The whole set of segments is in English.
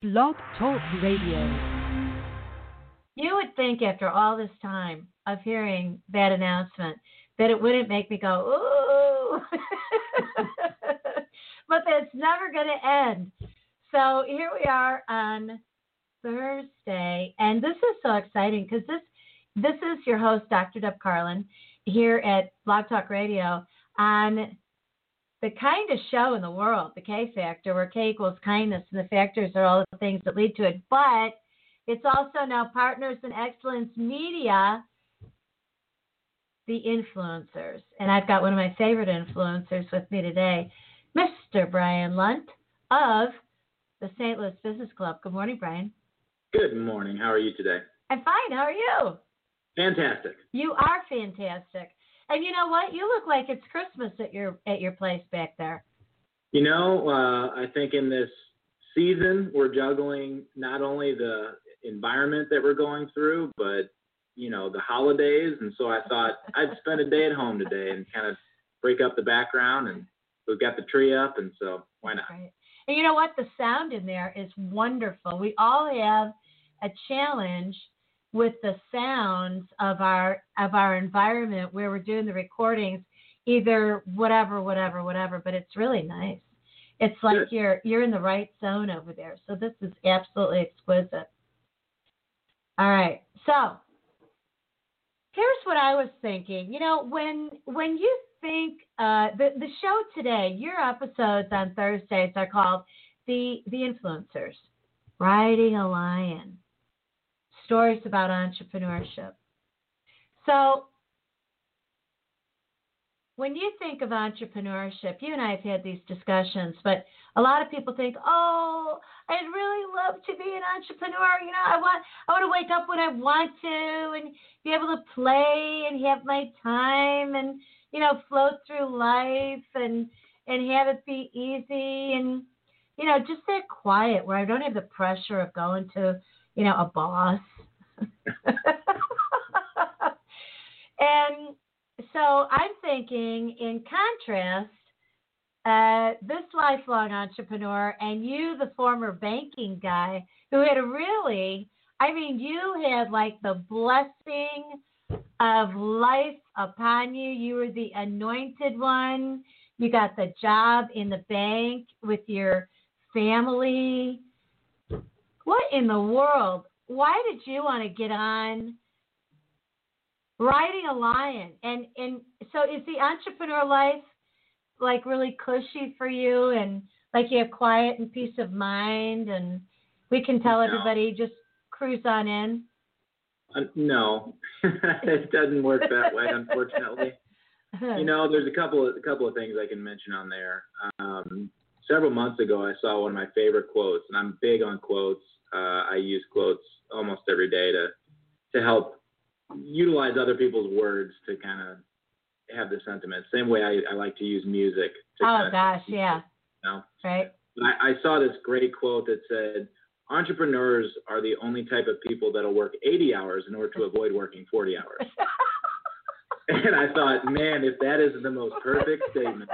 Blog Talk Radio. You would think after all this time of hearing that announcement that it wouldn't make me go, ooh. but that's never going to end. So here we are on Thursday, and this is so exciting because this this is your host, Dr. Deb Carlin, here at Blog Talk Radio on the kindest show in the world, the K Factor, where K equals kindness, and the factors are all the things that lead to it. But it's also now Partners in Excellence Media, the influencers. And I've got one of my favorite influencers with me today, Mr. Brian Lunt of the St. Louis Business Club. Good morning, Brian. Good morning. How are you today? I'm fine. How are you? Fantastic. You are fantastic. And you know what? You look like it's Christmas at your at your place back there. You know, uh, I think in this season we're juggling not only the environment that we're going through, but you know the holidays. And so I thought I'd spend a day at home today and kind of break up the background. And we've got the tree up, and so why not? Right. And you know what? The sound in there is wonderful. We all have a challenge with the sounds of our of our environment where we're doing the recordings either whatever whatever whatever but it's really nice. It's like you're you're in the right zone over there. So this is absolutely exquisite. All right. So here's what i was thinking. You know when when you think uh, the the show today your episodes on thursdays are called the the influencers riding a lion stories about entrepreneurship. So, when you think of entrepreneurship, you and I have had these discussions, but a lot of people think, "Oh, I'd really love to be an entrepreneur. You know, I want I want to wake up when I want to and be able to play and have my time and you know float through life and and have it be easy and you know just that quiet where I don't have the pressure of going to you know a boss and so I'm thinking, in contrast, uh, this lifelong entrepreneur and you, the former banking guy, who had a really, I mean, you had like the blessing of life upon you. You were the anointed one. You got the job in the bank with your family. What in the world why did you want to get on riding a lion? And and so is the entrepreneur life like really cushy for you and like you have quiet and peace of mind and we can tell No. everybody just cruise on in? Uh, no, it doesn't work that way, unfortunately. You know, there's a couple of a couple of things I can mention on there. Um, several months ago, I saw one of my favorite quotes, and I'm big on quotes. Uh, I use quotes almost every day to to help utilize other people's words to kind of have the sentiment. Same way I, I like to use music. To oh gosh, yeah. You know? Right. I, I saw this great quote that said, "Entrepreneurs are the only type of people that'll work 80 hours in order to avoid working 40 hours." and I thought, man, if that isn't the most perfect statement,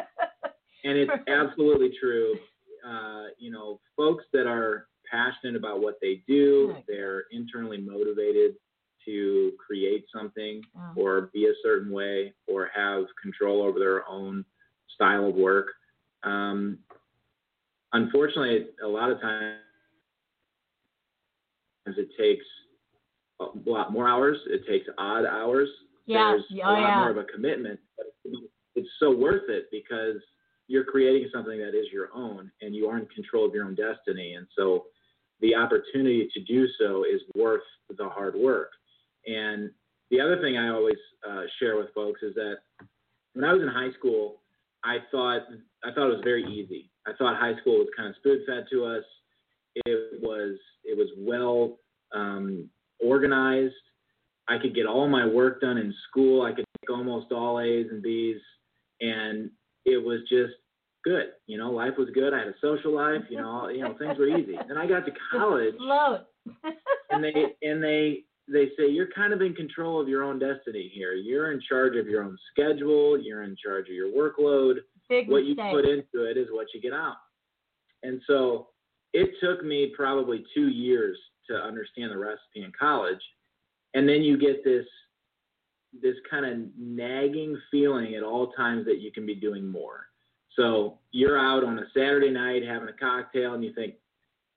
and it's absolutely true. Uh, you know, folks that are passionate about what they do, Right. they're internally motivated to create something Wow. or be a certain way or have control over their own style of work. Um, unfortunately, a lot of times it takes a lot more hours. It takes odd hours. Yeah. There's Oh, a lot yeah. more of a commitment. But it's so worth it because you're creating something that is your own and you are in control of your own destiny. And so the opportunity to do so is worth the hard work. And the other thing I always uh, share with folks is that when I was in high school, I thought I thought it was very easy. I thought high school was kind of spoon fed to us. It was it was well um, organized. I could get all my work done in school. I could take almost all A's and B's, and it was just good. You know, life was good. I had a social life. You know, you know things were easy. Then I got to college, Float. and they and they they say you're kind of in control of your own destiny here. You're in charge of your own schedule. You're in charge of your workload. Big What you put into it is what you get out. And so, it took me probably two years to understand the recipe in college. And then you get this this kind of nagging feeling at all times that you can be doing more. So you're out on a Saturday night having a cocktail and you think,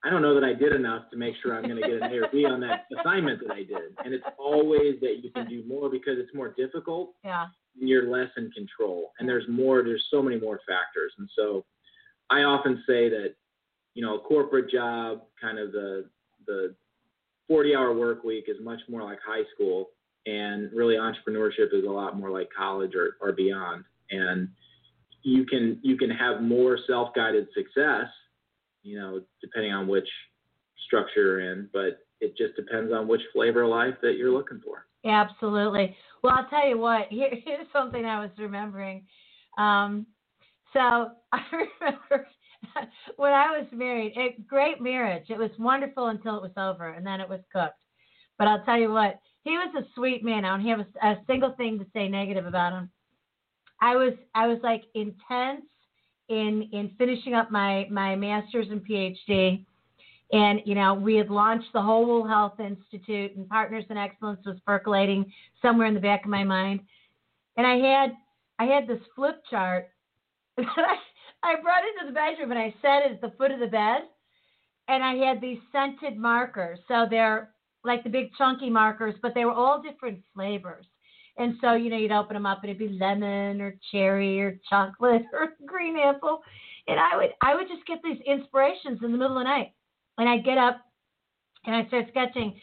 I don't know that I did enough to make sure I'm going to get an A or B on that assignment that I did. And it's always that you can do more because it's more difficult. Yeah. And you're less in control. And there's more, there's so many more factors. And so I often say that, you know, a corporate job, kind of the, the 40 hour work week is much more like high school. And really entrepreneurship is a lot more like college or, or beyond. And you can, you can have more self-guided success you know, depending on which structure you're in, but it just depends on which flavor of life that you're looking for. Absolutely. Well, I'll tell you what. Here, here's something I was remembering. Um, so I remember when I was married. A great marriage. It was wonderful until it was over, and then it was cooked. But I'll tell you what. He was a sweet man. I don't have a, a single thing to say negative about him. I was I was like intense in in finishing up my my master's and PhD. And you know, we had launched the Whole Health Institute, and Partners in Excellence was percolating somewhere in the back of my mind. And I had I had this flip chart that I, I brought into the bedroom and I set it at the foot of the bed. And I had these scented markers. So they're like the big chunky markers, but they were all different flavors. And so, you know, you'd open them up and it'd be lemon or cherry or chocolate or green apple. And I would I would just get these inspirations in the middle of the night. And I'd get up and I'd start sketching.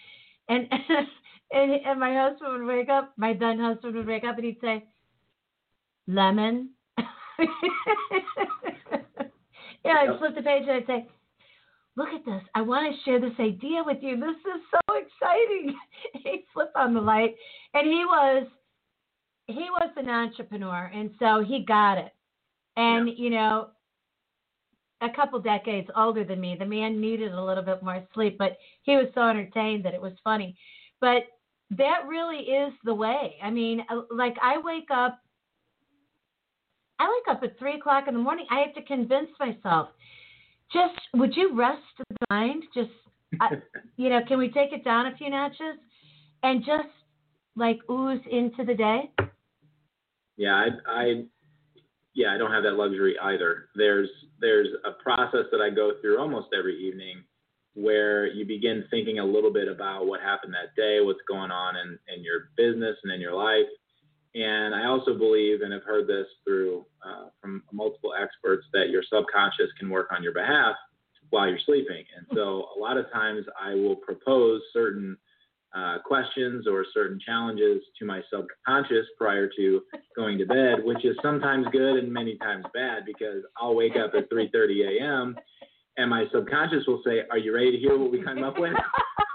And and, and my husband would wake up, my then husband would wake up and he'd say, Lemon. yeah, I'd flip the page and I'd say, look at this. I want to share this idea with you. This is so exciting. He'd flip on the light. And he was he was an entrepreneur, and so he got it. And yeah. you know, a couple decades older than me, the man needed a little bit more sleep, but he was so entertained that it was funny. But that really is the way. I mean, uh, like I wake up. I wake up at three o'clock in the morning. I have to convince myself. Just would you rest the mind? Just uh, you know, can we take it down a few notches and just like ooze into the day? Yeah, I, I yeah, I don't have that luxury either. There's there's a process that I go through almost every evening where you begin thinking a little bit about what happened that day, what's going on in, in your business and in your life. And I also believe, and have heard this through uh, from multiple experts, that your subconscious can work on your behalf while you're sleeping. And so a lot of times I will propose certain uh, questions or certain challenges to my subconscious prior to going to bed, which is sometimes good and many times bad because I'll wake up at 3:30 a.m. and my subconscious will say, "Are you ready to hear what we come up with?"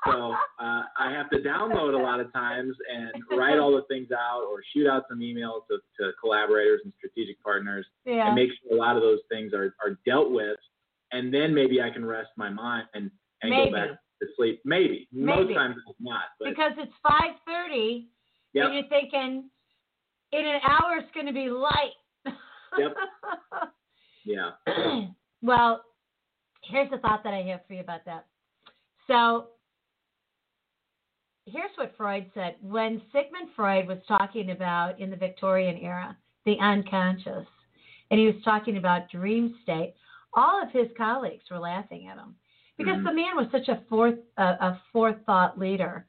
so uh, I have to download a lot of times and write all the things out or shoot out some emails to, to collaborators and strategic partners yeah. and make sure a lot of those things are, are dealt with, and then maybe I can rest my mind and and maybe. go back to sleep. Maybe. Maybe. Most times it's not. But because it's five thirty, Yep. and you're thinking in an hour it's going to be light. Yep. yeah. well, here's the thought that I have for you about that. So, here's what Freud said. When Sigmund Freud was talking about in the Victorian era, the unconscious, and he was talking about dream state, all of his colleagues were laughing at him because Mhm. the man was such a fourth a, a forethought leader.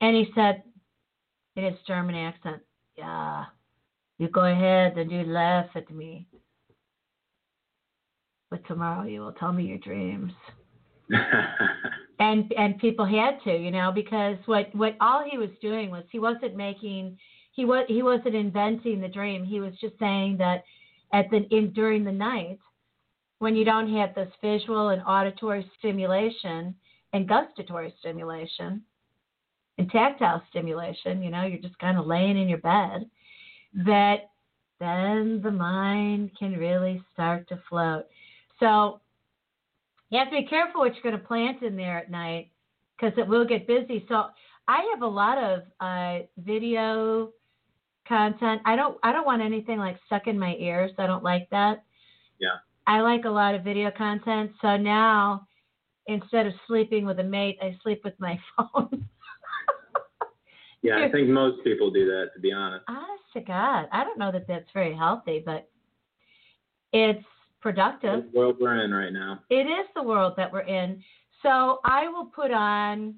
And he said in his German accent, "Yeah, you go ahead and you laugh at me, but tomorrow you will tell me your dreams." And and people had to, you know, because what what all he was doing was he wasn't making he was he wasn't inventing the dream. He was just saying that at the in during the night when you don't have this visual and auditory stimulation and gustatory stimulation and tactile stimulation, you know, you're just kind of laying in your bed, that then the mind can really start to float. So you have to be careful what you're going to plant in there at night because it will get busy. So I have a lot of uh, video content. I don't I don't want anything like stuck in my ears. I don't like that. Yeah. I like a lot of video content. So now, instead of sleeping with a mate, I sleep with my phone. Yeah, I think most people do that, to be honest. Honest to God, I don't know that that's very healthy, but it's productive. The world we're in right now. It is the world that we're in. So I will put on,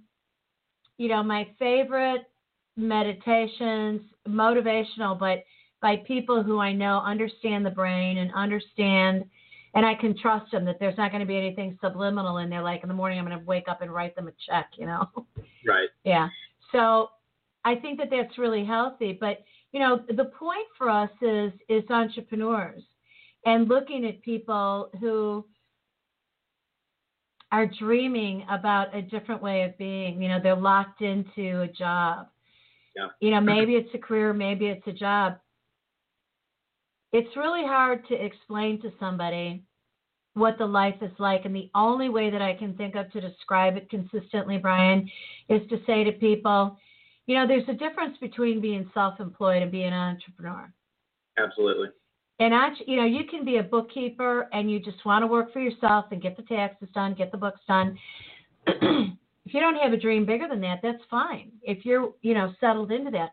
you know, my favorite meditations, motivational, but by people who I know understand the brain and understand, and I can trust them that there's not going to be anything subliminal in there. Like in the morning, I'm going to wake up and write them a check, you know? Right. Yeah. So I think that that's really healthy. But you know, the point for us is is entrepreneurs and looking at people who are dreaming about a different way of being. You know, they're locked into a job. Yeah. You know, maybe it's a career, maybe it's a job. It's really hard to explain to somebody what the life is like. And the only way that I can think of to describe it consistently, Brian, is to say to people, you know, there's a difference between being self-employed and being an entrepreneur. Absolutely. And act- you know, you can be a bookkeeper and you just want to work for yourself and get the taxes done, get the books done. if you don't have a dream bigger than that, that's fine. If you're, you know, settled into that.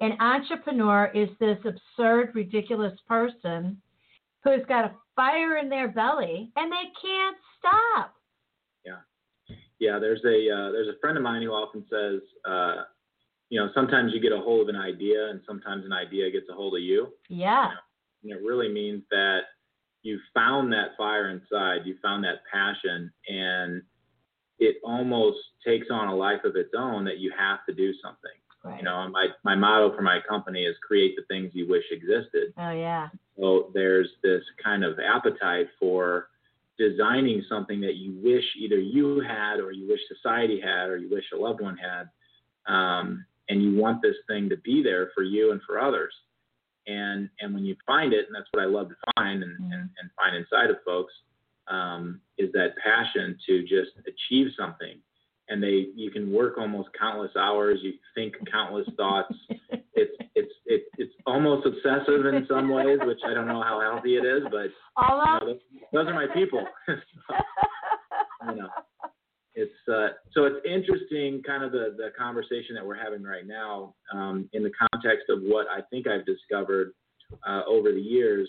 An entrepreneur is this absurd, ridiculous person who's got a fire in their belly and they can't stop. Yeah, yeah. there's a uh, there's a friend of mine who often says, uh, you know, sometimes you get a hold of an idea, and sometimes an idea gets a hold of you. Yeah. And it really means that you found that fire inside, you found that passion, and it almost takes on a life of its own that you have to do something. Right. You know, my my motto for my company is create the things you wish existed. Oh yeah. So there's this kind of appetite for designing something that you wish either you had or you wish society had or you wish a loved one had. Um, and you want this thing to be there for you and for others. And and when you find it, and that's what I love to find and, Mhm. and, and find inside of folks, um, is that passion to just achieve something. And they you can work almost countless hours, you think countless thoughts. It's it's it's it's almost obsessive in some ways, which I don't know how healthy it is, but you know, those, those are my people. you know, it's uh, so it's interesting, kind of the the conversation that we're having right now, um, in the context of what I think I've discovered uh, over the years.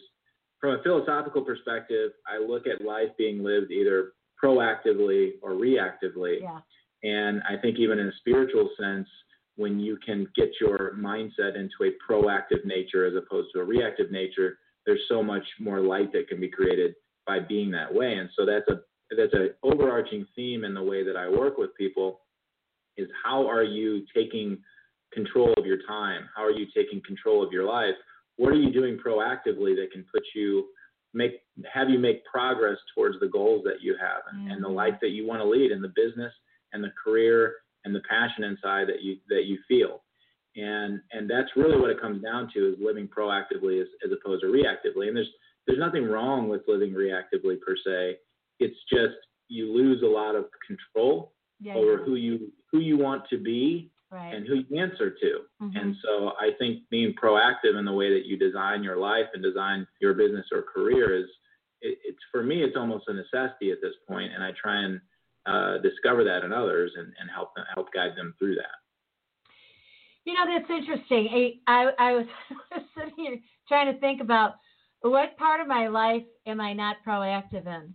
From a philosophical perspective, I look at life being lived either proactively or reactively. yeah. And I think even in a spiritual sense, when you can get your mindset into a proactive nature as opposed to a reactive nature, there's so much more light that can be created by being that way. And so that's a that's an overarching theme in the way that I work with people is how are you taking control of your time? How are you taking control of your life? What are you doing proactively that can put you make have you make progress towards the goals that you have and, and the Mhm. life that you want to lead in the business and the career and the passion inside that you that you feel. And and that's really what it comes down to is living proactively as, as opposed to reactively. And there's there's nothing wrong with living reactively per se. It's just you lose a lot of control Yeah. over yeah. who you who you want to be Right. and who you answer to. Mhm. And so I think being proactive in the way that you design your life and design your business or career is it, it's for me it's almost a necessity at this point, and I try and uh, discover that in others and, and help them, help guide them through that. You know, that's interesting. I, I, I was sitting here trying to think about what part of my life am I not proactive in.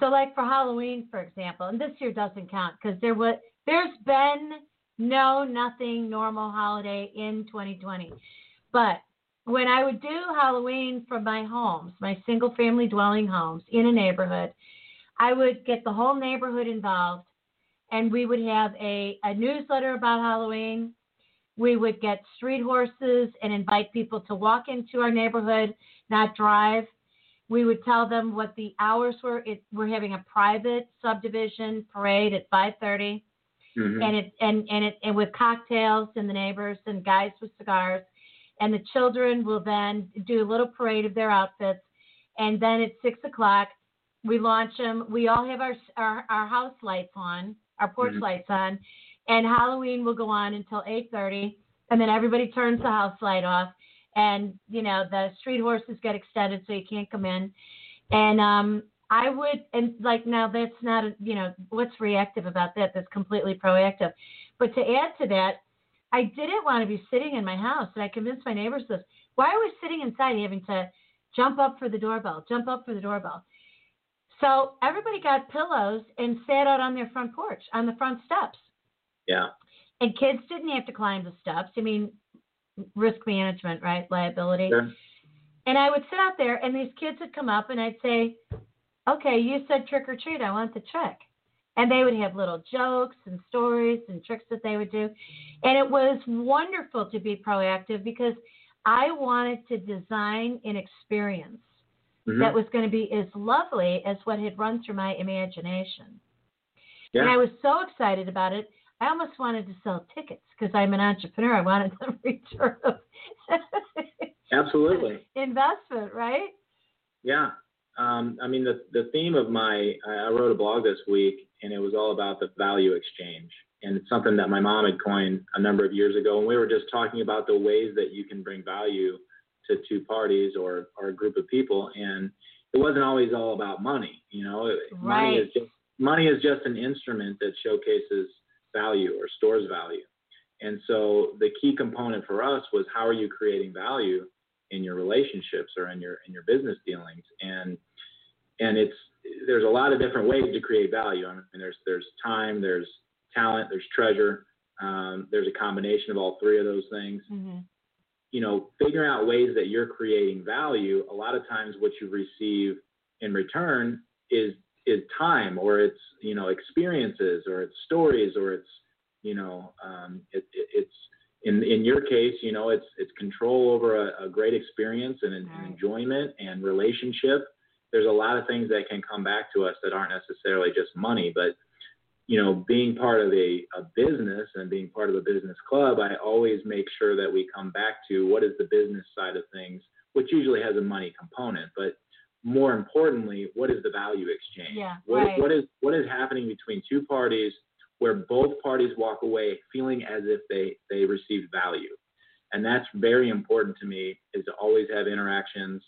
So, like for Halloween, for example, and this year doesn't count because there was there's been no nothing normal holiday in 2020. But when I would do Halloween from my homes, my single family dwelling homes in a neighborhood, I would get the whole neighborhood involved, and we would have a, a newsletter about Halloween we would get street horses and invite people to walk into our neighborhood, not drive. We would tell them what the hours were. It, we're having a private subdivision parade at 5:30, Mhm. and it and and it and with cocktails and the neighbors and guys with cigars, and the children will then do a little parade of their outfits, and then at six o'clock we launch them. We all have our our, our house lights on, our porch Mhm. lights on, and Halloween will go on until 8:30, and then everybody turns the house light off, and you know the street horses get extended so you can't come in, And um, I would, and like now that's not, a, you know, what's reactive about that? That's completely proactive. But to add to that, I didn't want to be sitting in my house, and I convinced my neighbors this. Why are we sitting inside having to jump up for the doorbell, jump up for the doorbell? So everybody got pillows and sat out on their front porch, on the front steps. Yeah. And kids didn't have to climb the steps. I mean, risk management, right? Liability. Sure. And I would sit out there, and these kids would come up, and I'd say, "Okay, you said trick or treat. I want the trick." And they would have little jokes and stories and tricks that they would do, and it was wonderful to be proactive because I wanted to design an experience Mhm. that was going to be as lovely as what had run through my imagination. yeah. And I was so excited about it. I almost wanted to sell tickets because I'm an entrepreneur. I wanted the return Absolutely. investment, right? Yeah. Um, I mean, the, the theme of my, I wrote a blog this week and it was all about the value exchange. And it's something that my mom had coined a number of years ago. And we were just talking about the ways that you can bring value to two parties or, or a group of people. And it wasn't always all about money. You know, money is just, money is just an instrument that showcases value or stores value. And so the key component for us was how are you creating value in your relationships or in your in your business dealings and and it's there's a lot of different ways to create value I mean there's there's time there's talent there's treasure um, there's a combination of all three of those things Mm-hmm. You know figuring out ways that you're creating value a lot of times what you receive in return is is time or it's you know experiences or it's stories or it's you know um, it, it, it's in in your case you know it's it's control over a, a great experience and an Right. enjoyment and relationship there's a lot of things that can come back to us that aren't necessarily just money but you know being part of a, a business and being part of a business club i always make sure that we come back to what is the business side of things which usually has a money component but more importantly what is the value exchange Yeah, what, right. what is what is happening between two parties where both parties walk away feeling as if they they received value and that's very important to me is to always have interactions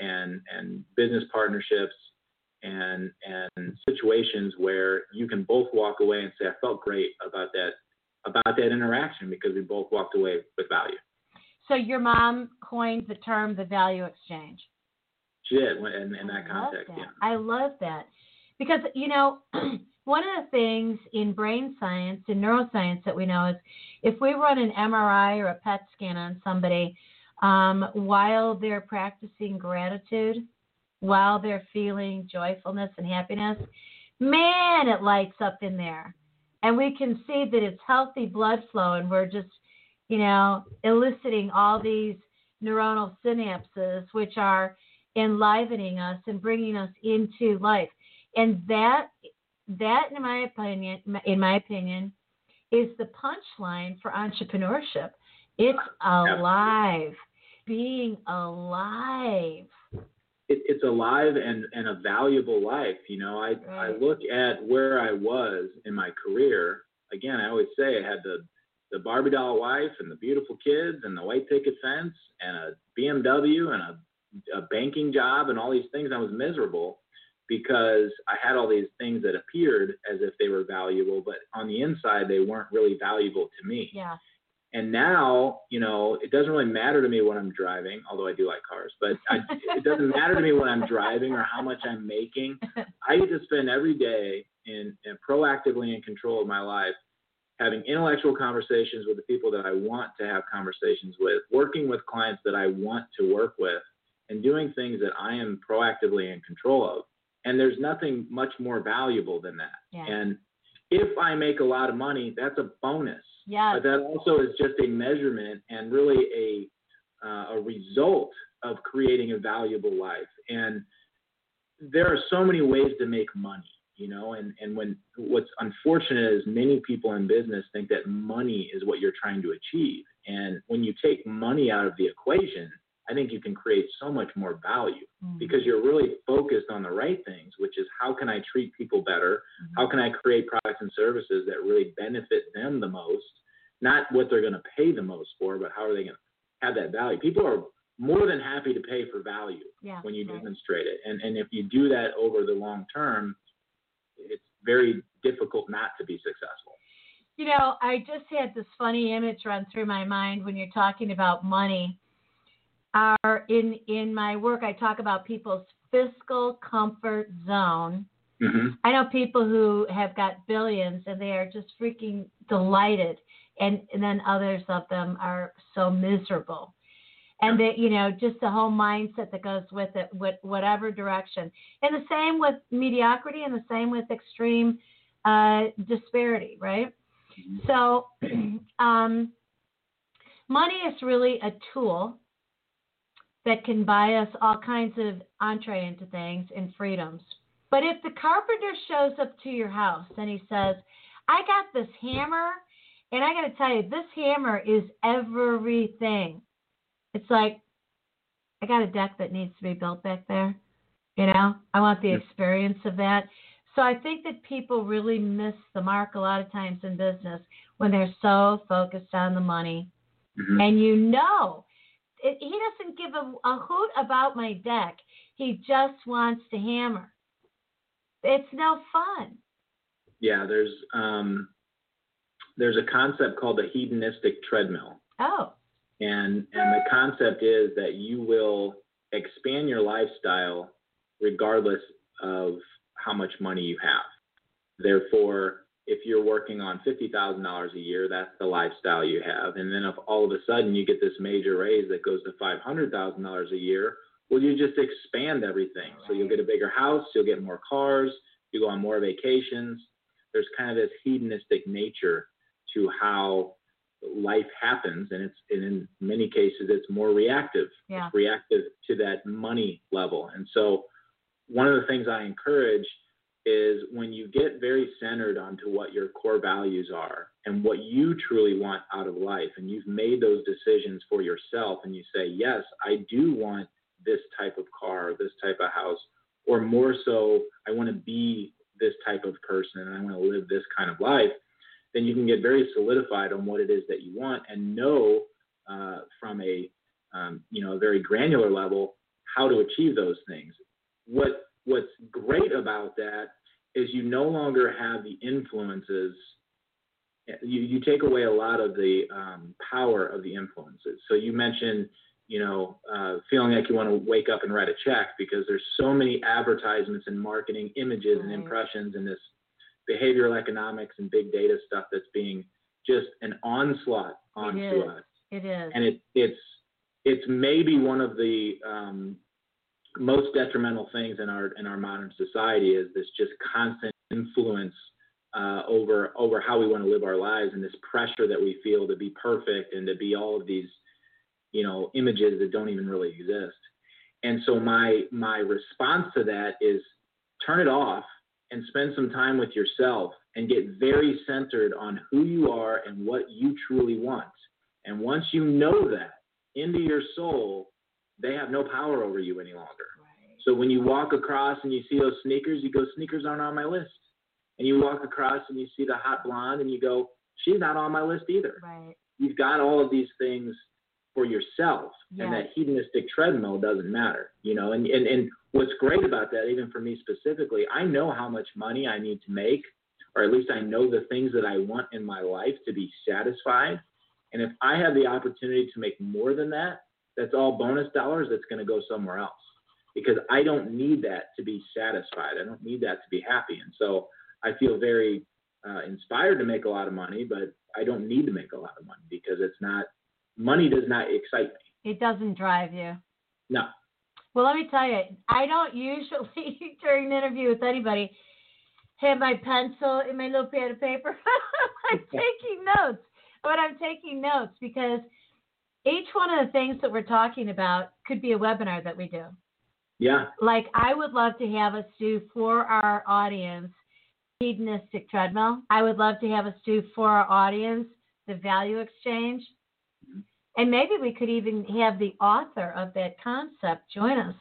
and and business partnerships and and situations where you can both walk away and say I felt great about that about that interaction because we both walked away with value. So your mom coined the term the value exchange. She did in, in that I context. that. Yeah. I love that because you know one of the things in brain science and neuroscience that we know is if we run an MRI or a PET scan on somebody um, while they're practicing gratitude, while they're feeling joyfulness and happiness, man, it lights up in there, and we can see that it's healthy blood flow, and we're just you know eliciting all these neuronal synapses which are enlivening us and bringing us into life. And that that in my opinion in my opinion is the punchline for entrepreneurship. It's alive. Being alive. It, it's alive and, and a valuable life. You know, I, I look at where I was in my career. Again, I always say I had the, the Barbie doll wife and the beautiful kids and the white picket fence and a BMW and a, a banking job and all these things. I was miserable because I had all these things that appeared as if they were valuable, but on the inside, they weren't really valuable to me. Yeah. And now, you know, it doesn't really matter to me what I'm driving, although I do like cars, but I, it doesn't matter to me what I'm driving or how much I'm making. I get to spend every day in, in proactively in control of my life, having intellectual conversations with the people that I want to have conversations with, working with clients that I want to work with, and doing things that I am proactively in control of. And there's nothing much more valuable than that. Yeah. And if I make a lot of money, that's a bonus. Yes. But that also is just a measurement and really a uh, a result of creating a valuable life. And there are so many ways to make money, you know. And and when what's unfortunate is many people in business think that money is what you're trying to achieve. And when you take money out of the equation, I think you can create so much more value Mhm. because you're really focused on the right things, which is how can I treat people better? Mhm. How can I create products and services that really benefit them the most? Not what they're going to pay the most for, but how are they going to have that value? People are more than happy to pay for value Yeah. when you right. demonstrate it. And and if you do that over the long term, it's very difficult not to be successful. You know, I just had this funny image run through my mind when you're talking about money. Our in in my work, I talk about people's fiscal comfort zone. hmm I know people who have got billions and they are just freaking delighted, and, and then others of them are so miserable. And that you know, just the whole mindset that goes with it, with whatever direction. And the same with mediocrity, and the same with extreme uh, disparity, right? So, um, money is really a tool that can buy us all kinds of entree into things and freedoms. But if the carpenter shows up to your house and he says, I got this hammer, and I got to tell you, this hammer is everything. It's like, I got a deck that needs to be built back there. You know, I want the experience of that. So I think that people really miss the mark a lot of times in business when they're so focused on the money. hmm And you know, it, he doesn't give a, a hoot about my deck. He just wants to hammer. It's no fun. Yeah, there's um, there's a concept called the hedonistic treadmill. Oh, And and the concept is that you will expand your lifestyle regardless of how much money you have. Therefore, if you're working on fifty thousand dollars a year, that's the lifestyle you have. And then if all of a sudden you get this major raise that goes to five hundred thousand dollars a year, well you just expand everything. So you'll get a bigger house, you'll get more cars, you go on more vacations. There's kind of this hedonistic nature to how life happens and it's and in many cases it's more reactive yeah. it's reactive to that money level and so one of the things i encourage is when you get very centered onto what your core values are and what you truly want out of life and you've made those decisions for yourself and you say yes i do want this type of car this type of house or more so i want to be this type of person and i want to live this kind of life then you can get very solidified on what it is that you want and know uh, from a um, you know a very granular level how to achieve those things. What what's great about that is you no longer have the influences. You you take away a lot of the um, power of the influences. So you mentioned you know uh, feeling like you want to wake up and write a check because there's so many advertisements and marketing images and impressions and this behavioral economics and big data stuff that's being just an onslaught onto is. us It is. and it, it's it's maybe one of the um, most detrimental things in our in our modern society is this just constant influence uh, over over how we want to live our lives and this pressure that we feel to be perfect and to be all of these you know images that don't even really exist. And so my my response to that is turn it off and spend some time with yourself and get very centered on who you are and what you truly want. And once you know that into your soul, they have no power over you any longer. right. So when you walk across and you see those sneakers, you go, sneakers aren't on my list. And you walk across and you see the hot blonde and you go, she's not on my list either. Right. You've got all of these things for yourself. And that hedonistic treadmill doesn't matter. You know, and, and, and what's great about that, even for me specifically, I know how much money I need to make, or at least I know the things that I want in my life to be satisfied. And if I have the opportunity to make more than that, that's all bonus dollars that's going to go somewhere else because I don't need that to be satisfied. I don't need that to be happy. And so I feel very uh, inspired to make a lot of money, but I don't need to make a lot of money because it's not, money does not excite me. It doesn't drive you. No. Well, let me tell you, I don't usually during an interview with anybody have my pencil and my little pad of paper. I'm taking notes. But I'm taking notes because each one of the things that we're talking about could be a webinar that we do. Yeah. Like I would love to have us do for our audience hedonistic treadmill. I would love to have us do for our audience the value exchange. And maybe we could even have the author of that concept join us.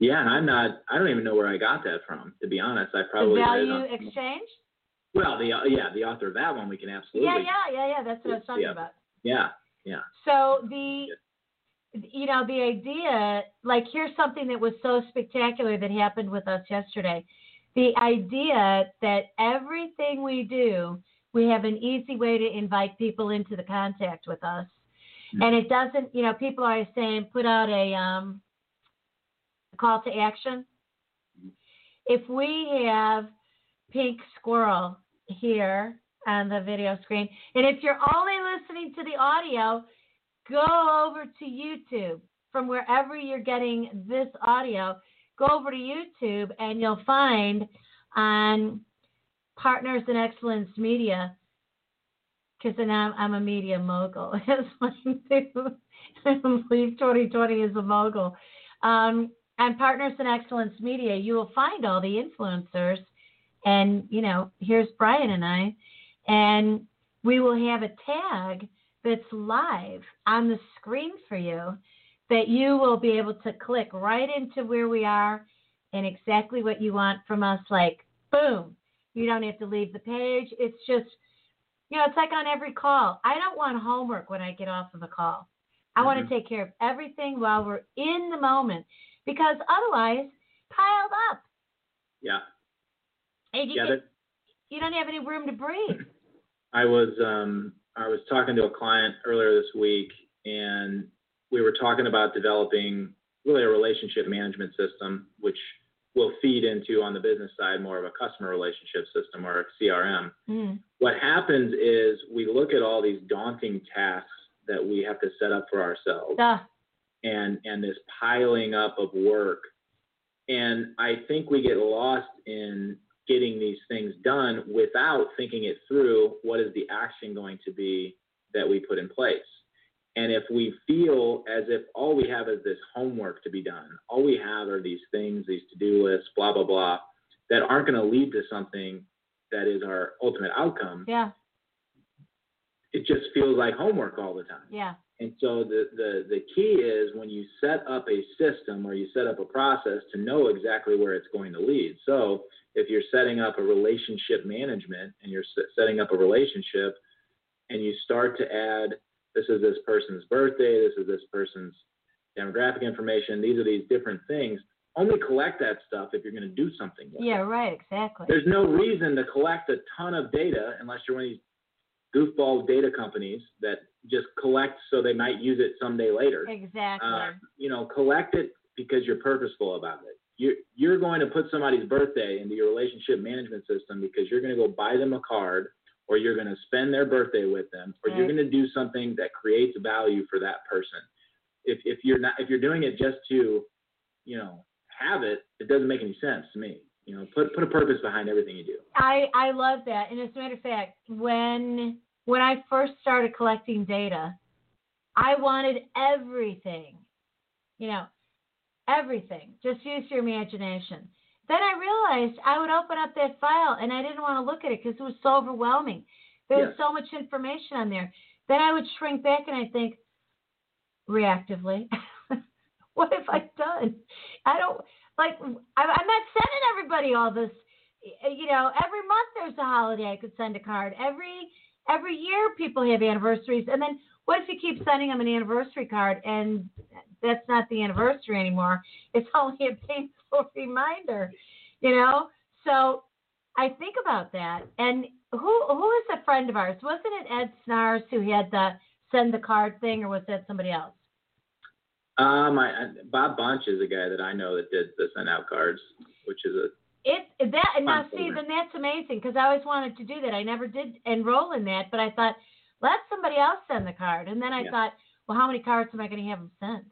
Yeah. And I'm not, I don't even know where I got that from, to be honest. I probably, it value exchange? well, the, uh, yeah, the author of that one, we can absolutely. Yeah, yeah, yeah, yeah. That's what I was talking Yeah. about. Yeah. Yeah. So the you know, the idea, like, here's something that was so spectacular that happened with us yesterday. The idea that everything we do, we have an easy way to invite people into the contact with us. Mm-hmm. And it doesn't, you know, people are saying put out a um, call to action. If we have pink squirrel here on the video screen, and if you're only listening to the audio, go over to YouTube from wherever you're getting this audio. Go over to YouTube and you'll find on Partners in Excellence Media, because I'm, I'm a media mogul. That's mine too. I believe 2020 is a mogul. Um, and Partners in Excellence Media, you will find all the influencers. And, you know, here's Brian and I. And we will have a tag that's live on the screen for you that you will be able to click right into where we are and exactly what you want from us. Like, boom. You don't have to leave the page. It's just, you know, it's like on every call. I don't want homework when I get off of a call. I want to mm-hmm. take care of everything while we're in the moment because otherwise, piled up. Yeah. And you, Yeah. get- you don't have any room to breathe. I was um, I was talking to a client earlier this week, and we were talking about developing really a relationship management system, which will feed into on the business side more of a customer relationship system or a CRM. Mm. What happens is we look at all these daunting tasks that we have to set up for ourselves Duh. and and this piling up of work and i think we get lost in getting these things done without thinking it through what is the action going to be that we put in place and if we feel as if all we have is this homework to be done all we have are these things these to-do lists blah blah blah that aren't going to lead to something that is our ultimate outcome Yeah. it just feels like homework all the time Yeah. and so the, the, the key is when you set up a system or you set up a process to know exactly where it's going to lead. So if you're setting up a relationship management and you're setting up a relationship and you start to add, this is this person's birthday, this is this person's demographic information, these are these different things, only collect that stuff if you're going to do something with it. Yeah, right, exactly. There's no reason to collect a ton of data unless you're one of these goofball data companies that just collect so they might use it someday later. Exactly. Uh, you know, collect it because you're purposeful about it. You're, you're going to put somebody's birthday into your relationship management system because you're going to go buy them a card or you're going to spend their birthday with them or you're going to do something that creates value for that person. If, if you're not, if you're doing it just to, you know, have it, it doesn't make any sense to me. You know, put, put a purpose behind everything you do. I I love that. And as a matter of fact, when when I first started collecting data, I wanted everything. You know, everything. Just use your imagination. Then I realized I would open up that file and I didn't want to look at it because it was so overwhelming. There was Yes. so much information on there. Then I would shrink back and I think reactively, what have I done? I don't like. I, I'm not sending everybody all this. You know, every month there's a holiday I could send a card. Every every year people have anniversaries, and then what if you keep sending them an anniversary card and that's not the anniversary anymore? It's only a painful reminder. You know, so I think about that. And who who is a friend of ours? Wasn't it Ed Snars who had the send the card thing, or was that somebody else? Um, I, Bob Bunch is a guy that I know that did the send out cards, which is a It that and now see then that's amazing because I always wanted to do that. I never did enroll in that, but I thought somebody else send the card, and then I Yeah. thought, well, how many cards am I going to have them send?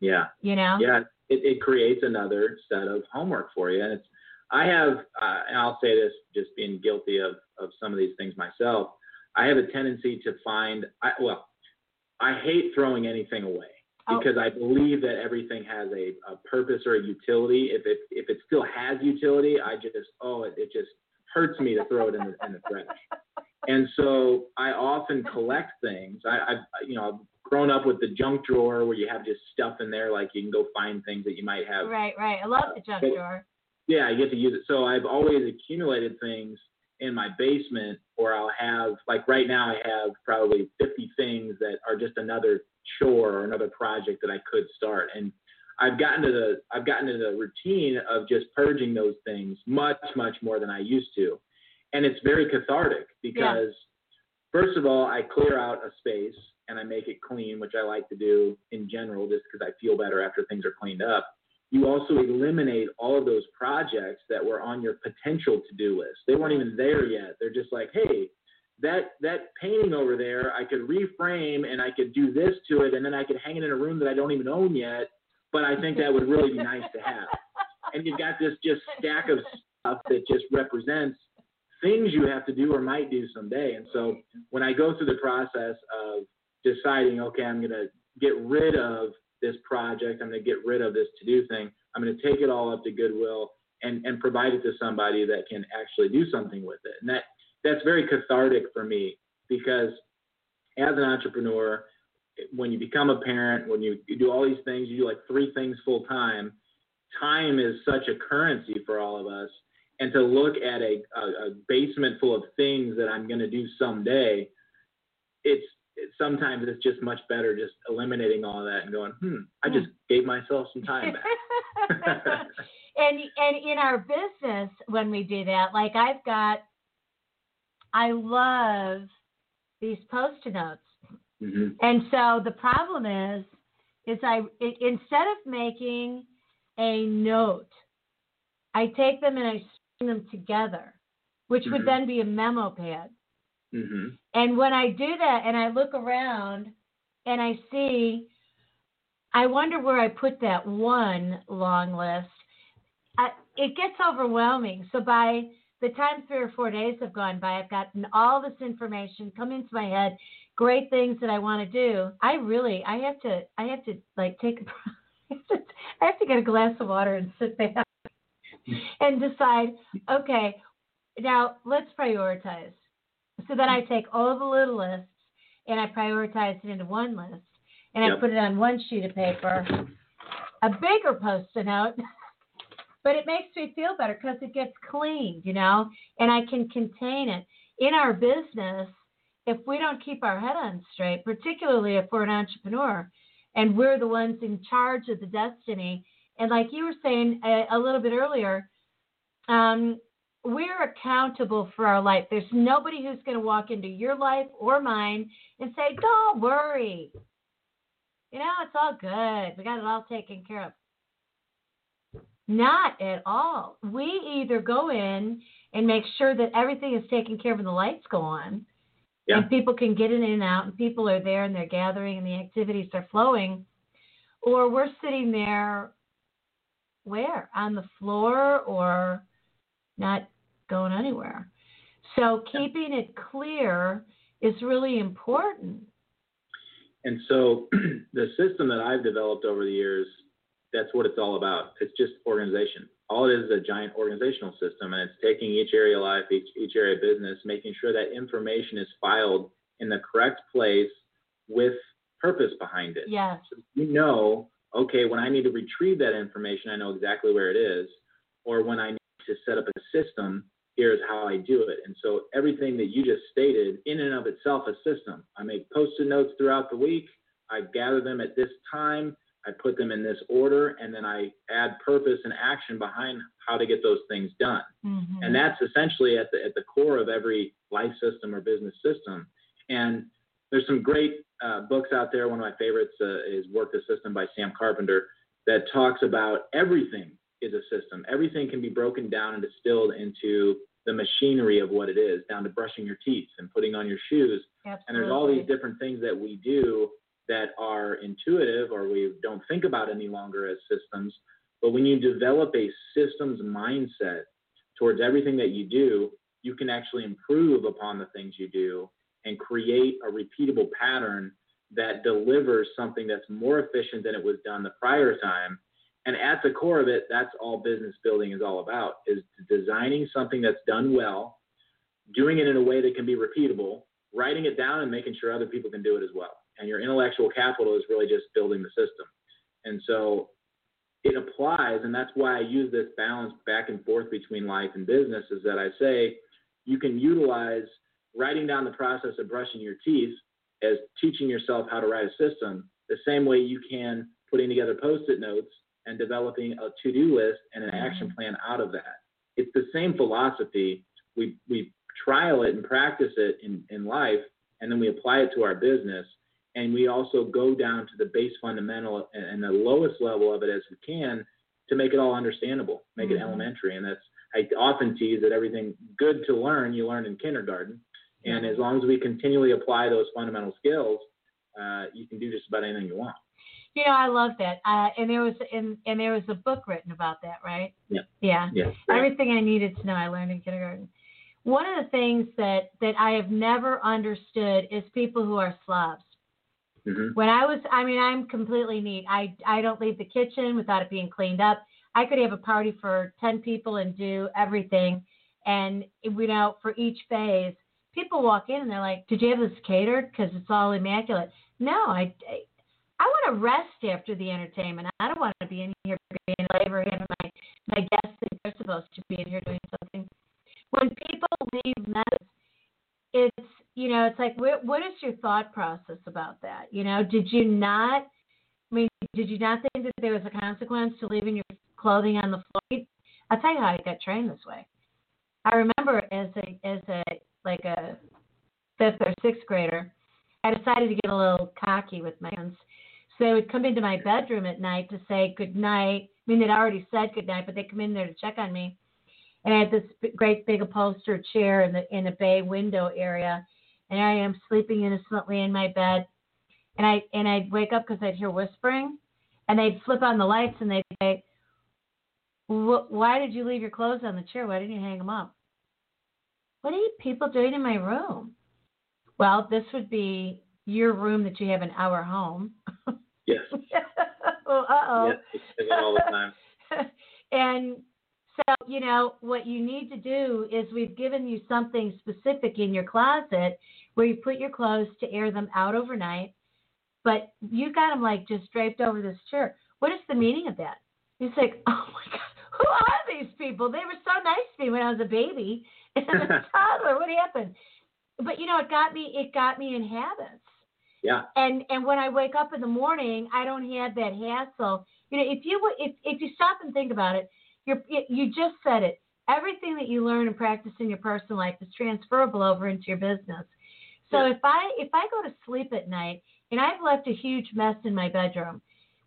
yeah, You know? yeah. It, it creates another set of homework for you, and it's. I have, uh, and I'll say this, just being guilty of of some of these things myself. I have a tendency to find, I, well, I hate throwing anything away Oh. because I believe that everything has a, a purpose or a utility. If it if it still has utility, I just oh it, it just hurts me to throw it in the in the trash. And so I often collect things. I, I you know I've grown up with the junk drawer where you have just stuff in there like you can go find things that you might have Right, right. I love the junk but- drawer. yeah, I get to use it. So I've always accumulated things in my basement, or I'll have like right now I have probably 50 things that are just another chore or another project that I could start. And I've gotten to the I've gotten to the routine of just purging those things much much more than I used to, and it's very cathartic because yeah. first of all I clear out a space and I make it clean, which I like to do in general just because I feel better after things are cleaned up. You also eliminate all of those projects that were on your potential to do list. They weren't even there yet. They're just like, hey, that that painting over there, I could reframe and I could do this to it, and then I could hang it in a room that I don't even own yet but I think that would really be nice to have. And you've got this just stack of stuff that just represents things you have to do or might do someday. And so when I go through the process of deciding, okay, I'm going to get rid of this project, I'm going to get rid of this to do thing, I'm going to take it all up to Goodwill and, and provide it to somebody that can actually do something with it. And that that's very cathartic for me because as an entrepreneur, when you become a parent, when you, you do all these things, you do like three things full time. Time is such a currency for all of us. And to look at a, a, a basement full of things that I'm going to do someday, it's, it's sometimes it's just much better just eliminating all of that and going, hmm, I just gave myself some time back. and and in our business when we do that, like I've got, I love these post-it notes Mm-hmm. And so the problem is, is I instead of making a note, I take them and I them together, which mm-hmm. would then be a memo pad. Mm-hmm. And when I do that and I look around and I see, I wonder where I put that one long list. I, it gets overwhelming. So by the time three or four days have gone by, I've gotten all this information come into my head great things that I want to do, I really I have to I have to like take I have to get a glass of water and sit back and decide, okay, now let's prioritize. So then I take all of the little lists and I prioritize it into one list and yep. I put it on one sheet of paper, a bigger post-it note. but it makes me feel better because it gets cleaned, you know, and I can contain it. In our business, if we don't keep our head on straight, particularly if we're an entrepreneur and we're the ones in charge of the destiny, and like you were saying a, a little bit earlier, um, we're accountable for our life. There's nobody who's going to walk into your life or mine and say, "Don't worry, you know it's all good. We got it all taken care of." Not at all. We either go in and make sure that everything is taken care of and the lights go on, yeah. And people can get in and out, and people are there and they're gathering and the activities are flowing. Or we're sitting there, where? On the floor or not going anywhere. So keeping it clear is really important. And so the system that I've developed over the years, that's what it's all about. It's just organization all it is is a giant organizational system, and it's taking each area of life, each, each area of business, making sure that information is filed in the correct place with purpose behind it. Yes. So you know, okay, when I need to retrieve that information, I know exactly where it is, or when I need to set up a system, here's how I do it. And so everything that you just stated, in and of itself, a system. I make post-it notes throughout the week. I gather them at this time. I put them in this order, and then I add purpose and action behind how to get those things done. Mm-hmm. And that's essentially at the at the core of every life system or business system. And there's some great uh, books out there. One of my favorites uh, is Work the System by Sam Carpenter that talks about everything is a system. Everything can be broken down and distilled into the machinery of what it is, down to brushing your teeth and putting on your shoes. Absolutely. And there's all these different things that we do that are intuitive or we don't think about any longer as systems. But when you develop a systems mindset towards everything that you do, you can actually improve upon the things you do and create a repeatable pattern that delivers something that's more efficient than it was done the prior time. And at the core of it, that's all business building is all about is designing something that's done well, doing it in a way that can be repeatable, writing it down and making sure other people can do it as well and your intellectual capital is really just building the system. And so it applies, and that's why I use this balance back and forth between life and business. Is that I say you can utilize writing down the process of brushing your teeth as teaching yourself how to write a system the same way you can putting together post-it notes and developing a to-do list and an action plan out of that. It's the same philosophy. We we trial it and practice it in, in life, and then we apply it to our business. And we also go down to the base fundamental and the lowest level of it as we can to make it all understandable, make Mhm. it elementary. And that's I often tease that everything good to learn you learn in kindergarten. And as long as we continually apply those fundamental skills, uh, you can do just about anything you want. You know, I love that. Uh, and there was and and there was a book written about that, right? Yeah. Yeah. Yeah. Everything I needed to know, I learned in kindergarten. One of the things that that I have never understood is people who are slobs. hmm When I was, I mean, I'm completely neat. I I don't leave the kitchen without it being cleaned up. I could have a party for ten people and do everything, and you know, for each phase, people walk in and they're like, "Did you have this catered? Because it's all immaculate." No, I. I I want to rest after the entertainment. I don't want to be in here being labor having my my guests think they're supposed to be in here doing something. When people leave mess, it's you know it's like what what is your thought process about that? You know, did you not? I mean, did you not think that there was a consequence to leaving your clothing on the floor? I'll tell you how I got trained this way. I remember as a as a like a fifth or sixth grader, I decided to get a little cocky with my friends. So they would come into my bedroom at night to say good night. I mean, they'd already said good night, but they come in there to check on me. And I had this great big upholstered chair in the in a bay window area, and I am sleeping innocently in my bed. And I and I'd wake up because I'd hear whispering, and they'd flip on the lights and they'd say, "Why did you leave your clothes on the chair? Why didn't you hang them up?" What are you people doing in my room? Well, this would be your room that you have in our home. Yes. well, uh oh. Yes. All the time. and so, you know, what you need to do is we've given you something specific in your closet where you put your clothes to air them out overnight, but you got them like just draped over this chair. What is the meaning of that? It's like, oh my God, who are these people? They were so nice to me when I was a baby toddler. What happened? But you know, it got me. It got me in habits Yeah. and and when I wake up in the morning, I don't have that hassle. You know, if you would- if if you stop and think about it, you're it, you just said it. Everything that you learn and practice in your personal life is transferable over into your business. So Yeah. if I if I go to sleep at night and I've left a huge mess in my bedroom,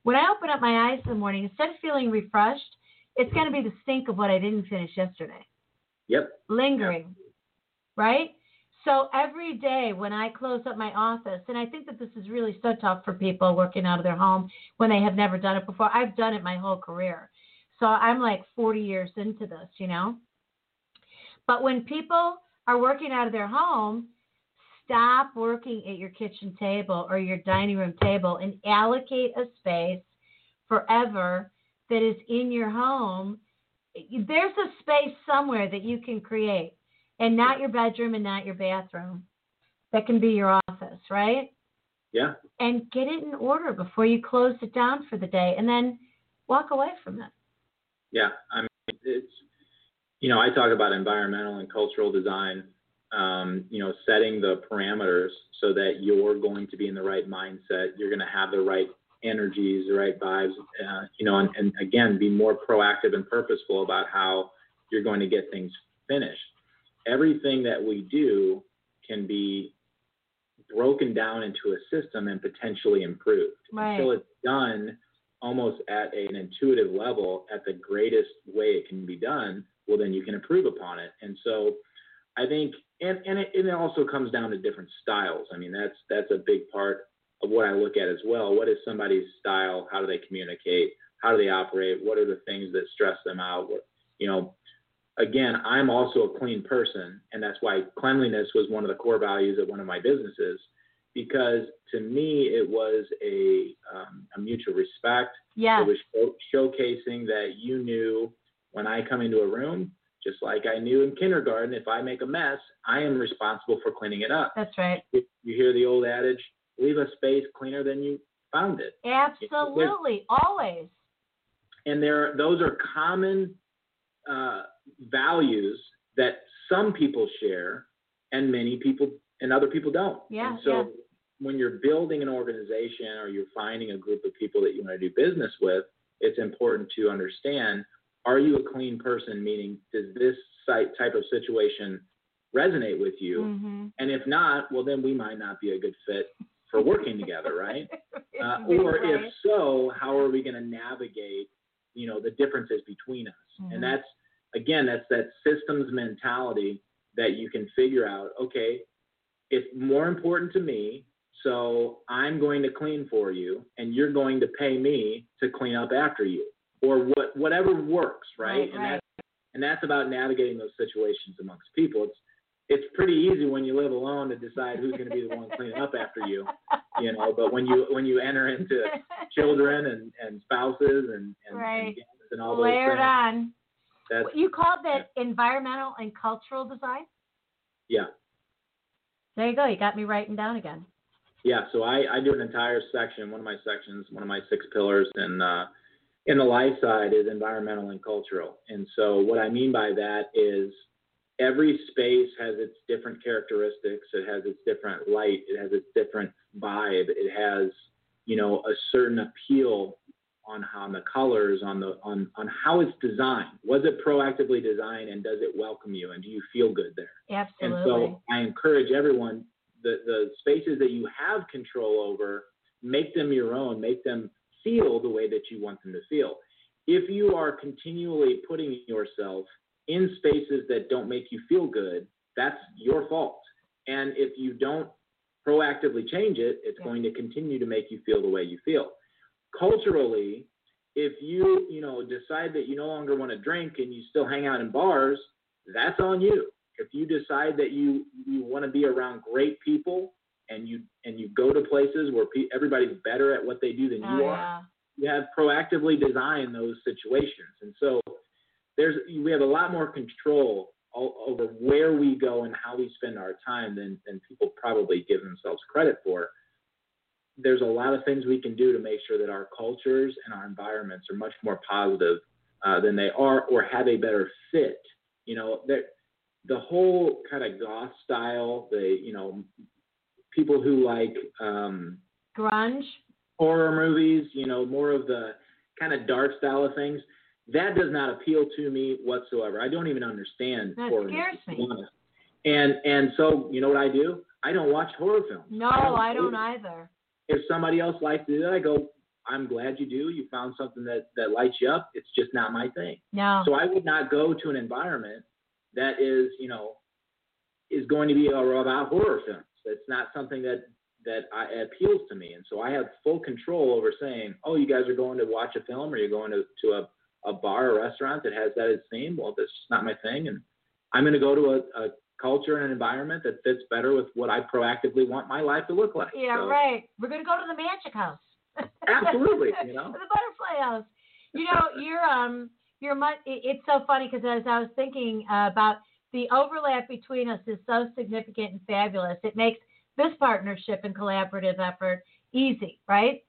when I open up my eyes in the morning, instead of feeling refreshed, it's going to be the stink of what I didn't finish yesterday Yep. lingering, right? So every day when I close up my office, and I think that this is really so tough for people working out of their home when they have never done it before. I've done it my whole career. So I'm like 40 years into this, you know? But when people are working out of their home, stop working at your kitchen table or your dining room table and allocate a space forever that is in your home. There's a space somewhere that you can create, and not your bedroom and not your bathroom. That can be your office, right? Yeah. And get it in order before you close it down for the day, and then walk away from it. Yeah. I mean, it's, you know, I talk about environmental and cultural design, um, you know, setting the parameters so that you're going to be in the right mindset. You're going to have the right energies, the right vibes, uh, you know, and, and again, be more proactive and purposeful about how you're going to get things finished. Everything that we do can be broken down into a system and potentially improved Right. until it's done almost at an intuitive level at the greatest way it can be done well then you can improve upon it and so i think and and it, and it also comes down to different styles i mean that's that's a big part of what i look at as well what is somebody's style how do they communicate how do they operate what are the things that stress them out what, you know again i'm also a clean person and that's why cleanliness was one of the core values of one of my businesses because to me it was a, um, a mutual respect. Yeah. It was show, showcasing that you knew when I come into a room, just like I knew in kindergarten, if I make a mess, I am responsible for cleaning it up. That's right. You hear the old adage, leave a space cleaner than you found it. Absolutely. Always. And there, those are common uh, values that some people share and many people and other people don't. Yeah, And so yeah. when you're building an organization or you're finding a group of people that you want to do business with, it's important to understand are you a clean person? Meaning, does this site type of situation resonate with you? Mhm. And if not, well, then we might not be a good fit for working together, right? Uh, or if so, how are we going to navigate, you know, the differences between us? Mhm. And that's again, that's that systems mentality that you can figure out. Okay, it's more important to me, so I'm going to clean for you, and you're going to pay me to clean up after you, or what, whatever works, right? Right, and right. that's and that's about navigating those situations amongst people. It's it's pretty easy when you live alone to decide who's going to be the one cleaning up after you, you know. But when you when you enter into children and, and spouses and and, Right. and and all those Layered things, on. that's You called that environmental and cultural design? yeah. There you go. You got me writing down again. Yeah, so I, I do an entire section, one of my sections, one of my six pillars and. uh, in the life side is environmental and cultural. And so what I mean by that is every space has its different characteristics. It has its different light. It has its different vibe. It has, you know, a certain appeal on how on the colors, on the on on how it's designed. Was it proactively designed and does it welcome you and do you feel good there? Absolutely. And so I encourage everyone the, the spaces that you have control over, make them your own, make them feel the way that you want them to feel. If you are continually putting yourself in spaces that don't make you feel good, that's your fault. And if you don't proactively change it, it's Yeah. going to continue to make you feel the way you feel. Culturally, if you, you know, decide that you no longer want to drink and you still hang out in bars, that's on you. If you decide that you you want to be around great people and you and you go to places where pe- everybody's better at what they do than oh, you are, yeah. you have proactively designed those situations. And so there's we have a lot more control over where we go and how we spend our time than than people probably give themselves credit for. There's a lot of things we can do to make sure that our cultures and our environments are much more positive uh, than they are, or have a better fit. You know, the whole kind of goth style, the you know, people who like um, Grunge. horror movies, you know, more of the kind of dark style of things. That does not appeal to me whatsoever. I don't even understand That horror scares movies, to be me. And and so you know what I do? I don't watch horror films. No, I don't do it. either. If somebody else likes to do that, I go. I'm glad you do. You found something that that lights you up. It's just not my thing. No. So I would not go to an environment that is, you know, is going to be all about horror films. It's not something that that I, appeals to me, and so I have full control over saying, oh, you guys are going to watch a film, or you're going to to a, a bar or restaurant that has that as theme. Well, that's just not my thing, and I'm going to go to a, a culture and an environment that fits better with what I proactively want my life to look like. Yeah, So, right. We're gonna go to the magic house. Absolutely, you know. the butterfly house. You know, you're um, you're much. It's so funny because as I was thinking uh, about the overlap between us is so significant and fabulous. It makes this partnership and collaborative effort easy, right?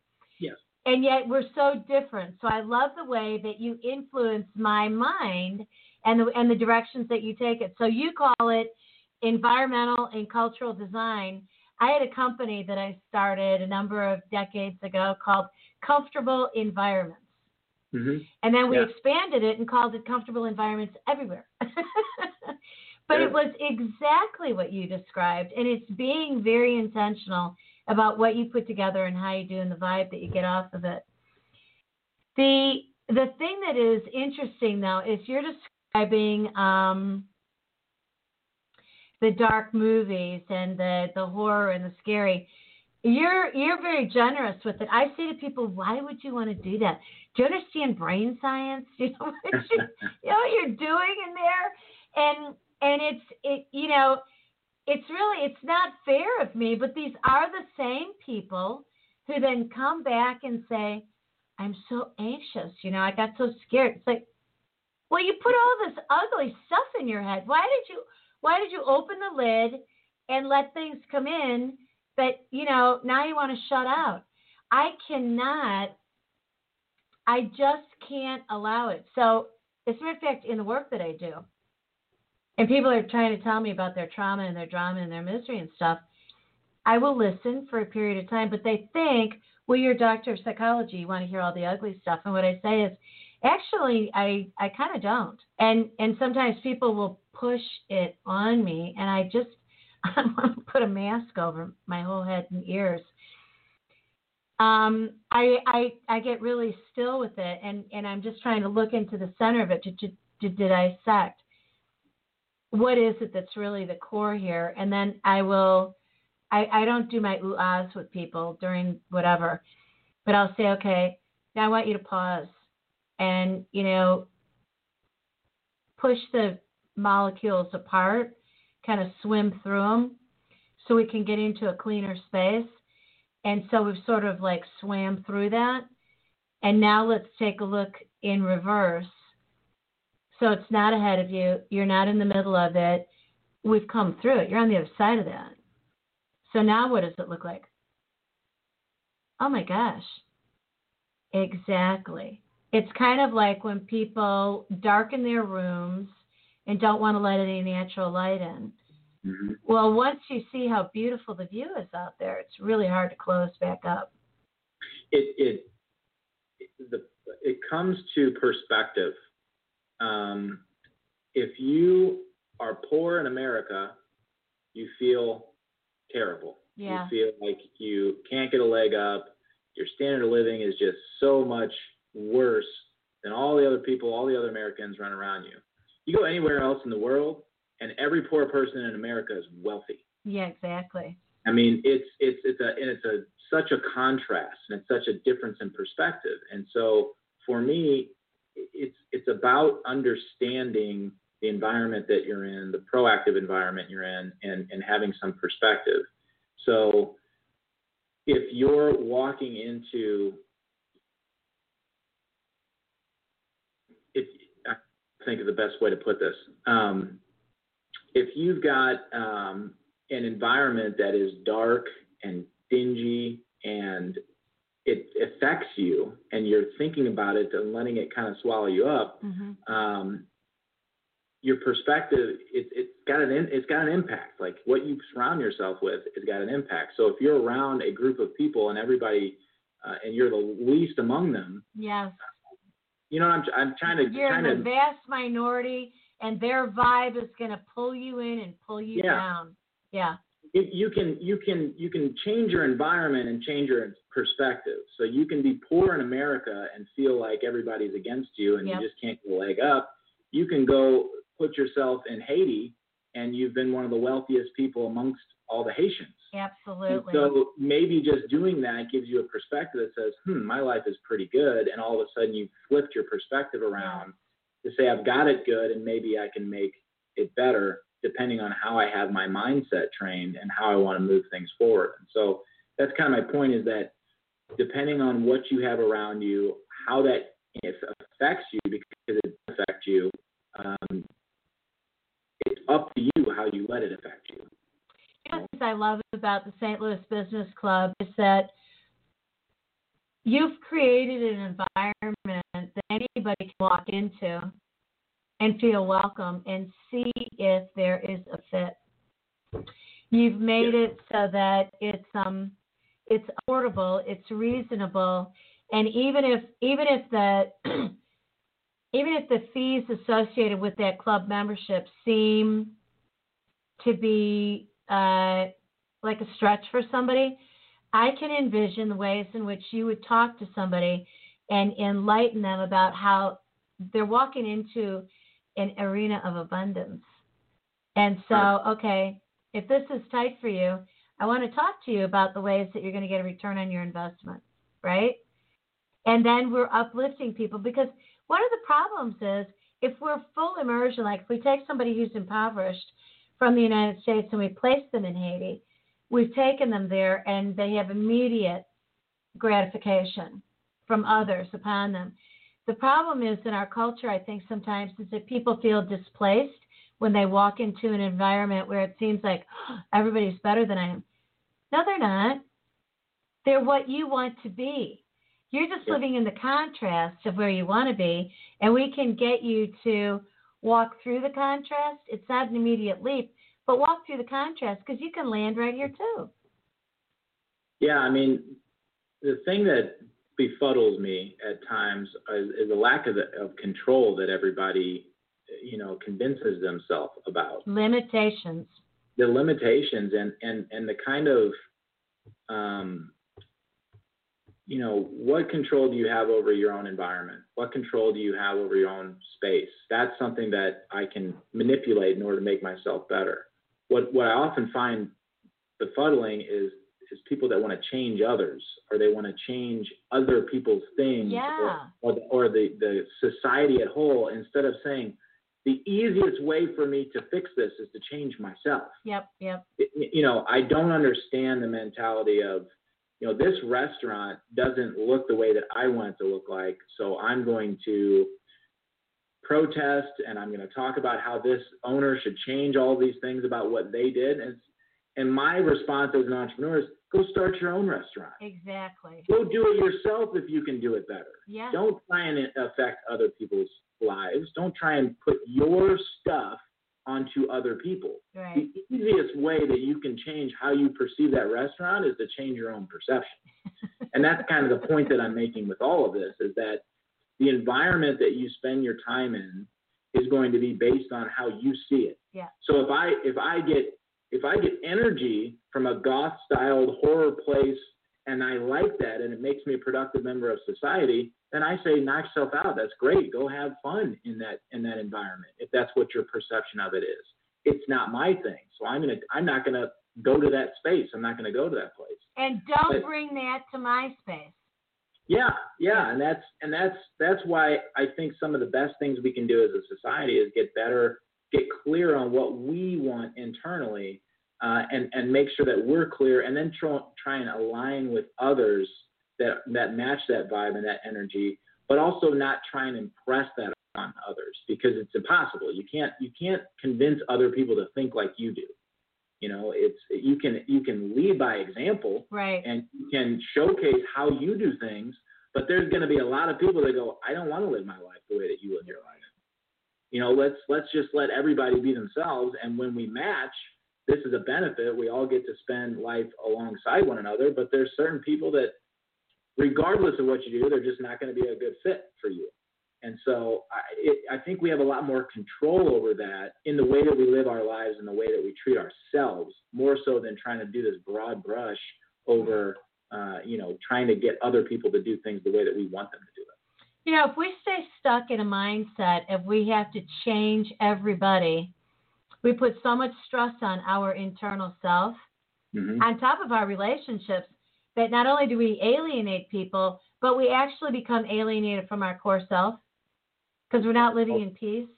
And yet we're so different. So I love the way that you influence my mind and the and the directions that you take it. So you call it environmental and cultural design. I had a company that I started a number of decades ago called Comfortable Environments. hmm And then we Yeah. expanded it and called it Comfortable Environments Everywhere. but Yeah. it was exactly what you described. And it's being very intentional about what you put together and how you do and the vibe that you get off of it. The the thing that is interesting though is you're describing um, the dark movies and the the horror and the scary. You're you're very generous with it. I say to people, why would you want to do that? Do you understand brain science? Do you know what you, you know what you're doing in there? And and it's it you know, it's really it's not fair of me, but these are the same people who then come back and say, I'm so anxious, you know, I got so scared. It's like, well, you put all this ugly stuff in your head. Why did you why did you open the lid and let things come in that, you know, now you want to shut out? I cannot I just can't allow it. So, as a matter of fact, in the work that I do, and people are trying to tell me about their trauma and their drama and their misery and stuff, I will listen for a period of time, but they think, well, you're a doctor of psychology, you want to hear all the ugly stuff. And what I say is, actually, I, I kind of don't. And, and sometimes people will push it on me, and I just, I want to put a mask over my whole head and ears. Um, I, I, I get really still with it, and, and I'm just trying to look into the center of it to, to, to dissect what is it that's really the core here, and then I will. I, I don't do my ooh ahs with people during whatever, but I'll say, okay, now I want you to pause and, you know, push the molecules apart, kind of swim through them so we can get into a cleaner space. And so we've sort of like swam through that. And now let's take a look in reverse so it's not ahead of you. You're not in the middle of it. We've come through it. You're on the other side of that. So now what does it look like? Oh my gosh. Exactly. It's kind of like when people darken their rooms and don't want to let any natural light in. Mm-hmm. Well, once you see how beautiful the view is out there, it's really hard to close back up. It it the it comes to perspective um, if you are poor in America, you feel terrible. Yeah. You feel like you can't get a leg up. Your standard of living is just so much worse than all the other people, all the other Americans run around you. You go anywhere else in the world, and every poor person in America is wealthy. Yeah, exactly. I mean, it's it's it's a and it's a such a contrast and it's such a difference in perspective. And so for me, it's it's about understanding the environment that you're in, the proactive environment you're in, and, and having some perspective. So if you're walking into if I think of the best way to put this, um, if you've got um, an environment that is dark and dingy and it affects you and you're thinking about it and letting it kind of swallow you up, mm-hmm. um, your perspective it, it's got an it's got an impact. Like what you surround yourself with has got an impact. So if you're around a group of people and everybody uh, and you're the least among them, yes, you know I'm I'm trying to you're trying the to, vast minority, and their vibe is going to pull you in and pull you Yeah. down. Yeah. It, you can you can you can change your environment and change your perspective. So you can be poor in America and feel like everybody's against you and Yep. you just can't get a leg up. You can go put yourself in Haiti and you've been one of the wealthiest people amongst all the Haitians. And Absolutely. so maybe just doing that gives you a perspective that says, hmm, my life is pretty good. And all of a sudden you've flipped your perspective around to say, I've got it good and maybe I can make it better depending on how I have my mindset trained and how I want to move things forward. And so that's kind of my point is that depending on what you have around you, how that affects you because it affects you, um, it's up to you how you let it affect you. You know, what I love about the St. Louis Business Club is that you've created an environment that anybody can walk into and feel welcome and see if there is a fit. You've made it so that it's um it's affordable, it's reasonable, and even if even if the even if the fees associated with that club membership seem to be uh, like a stretch for somebody, I can envision the ways in which you would talk to somebody and enlighten them about how they're walking into an arena of abundance. And so, okay, if this is tight for you, I want to talk to you about the ways that you're going to get a return on your investment, right? And then we're uplifting people because one of the problems is if we're full immersion, like if we take somebody who's impoverished from the United States and we place them in Haiti, we've taken them there and they have immediate gratification from others upon them. The problem is in our culture, I think sometimes, is that people feel displaced when they walk into an environment where it seems like "Oh, everybody's better than I am. No, they're not. They're what you want to be. You're just Yeah. living in the contrast of where you want to be, and we can get you to walk through the contrast. It's not an immediate leap, but walk through the contrast because you can land right here too. Yeah, I mean, the thing that befuddles me at times is, is the lack of, of control that everybody, you know, convinces themselves about. Limitations. The limitations and and and the kind of, um, you know, what control do you have over your own environment? What control do you have over your own space? That's something that I can manipulate in order to make myself better. What what I often find befuddling is is people that want to change others or they want to change other people's things Yeah. or, or, the, or the, the society at whole instead of saying the easiest way for me to fix this is to change myself. Yep, yep. It- you know, I don't understand the mentality of, you know, this restaurant doesn't look the way that I want it to look like, so I'm going to protest and I'm going to talk about how this owner should change all these things about what they did. And, and my response as an entrepreneur is go start your own restaurant. Exactly. Go do it yourself if you can do it better. Yeah. Don't try and affect other people's lives. Don't try and put your stuff onto other people. Right. The easiest way that you can change how you perceive that restaurant is to change your own perception. and that's kind of the point that I'm making with all of this is that the environment that you spend your time in is going to be based on how you see it. Yeah. So if I if I get if I get energy from a goth styled horror place and I like that and it makes me a productive member of society, then I say knock yourself out. That's great. Go have fun in that in that environment if that's what your perception of it is. It's not my thing. So I'm gonna I'm not gonna go to that space. I'm not gonna go to that place. And don't But- bring that to my space. Yeah, yeah, and that's and that's that's why I think some of the best things we can do as a society is get better, get clear on what we want internally, uh, and and make sure that we're clear, and then try, try and align with others that that match that vibe and that energy, but also not try and impress that on others because it's impossible. You can't you can't convince other people to think like you do. You know, it's you can you can lead by example, Right. and you can showcase how you do things. But there's going to be a lot of people that go, I don't want to live my life the way that you live your life. You know, let's let's just let everybody be themselves, and when we match, this is a benefit. We all get to spend life alongside one another. But there's certain people that, regardless of what you do, they're just not going to be a good fit for you. And so I, it, I think we have a lot more control over that in the way that we live our lives and the way that we treat ourselves, more so than trying to do this broad brush over, uh, you know, trying to get other people to do things the way that we want them to do it. You know, if we stay stuck in a mindset if we have to change everybody, we put so much stress on our internal self, Mhm. on top of our relationships, that not only do we alienate people, but we actually become alienated from our core self because we're not living in peace.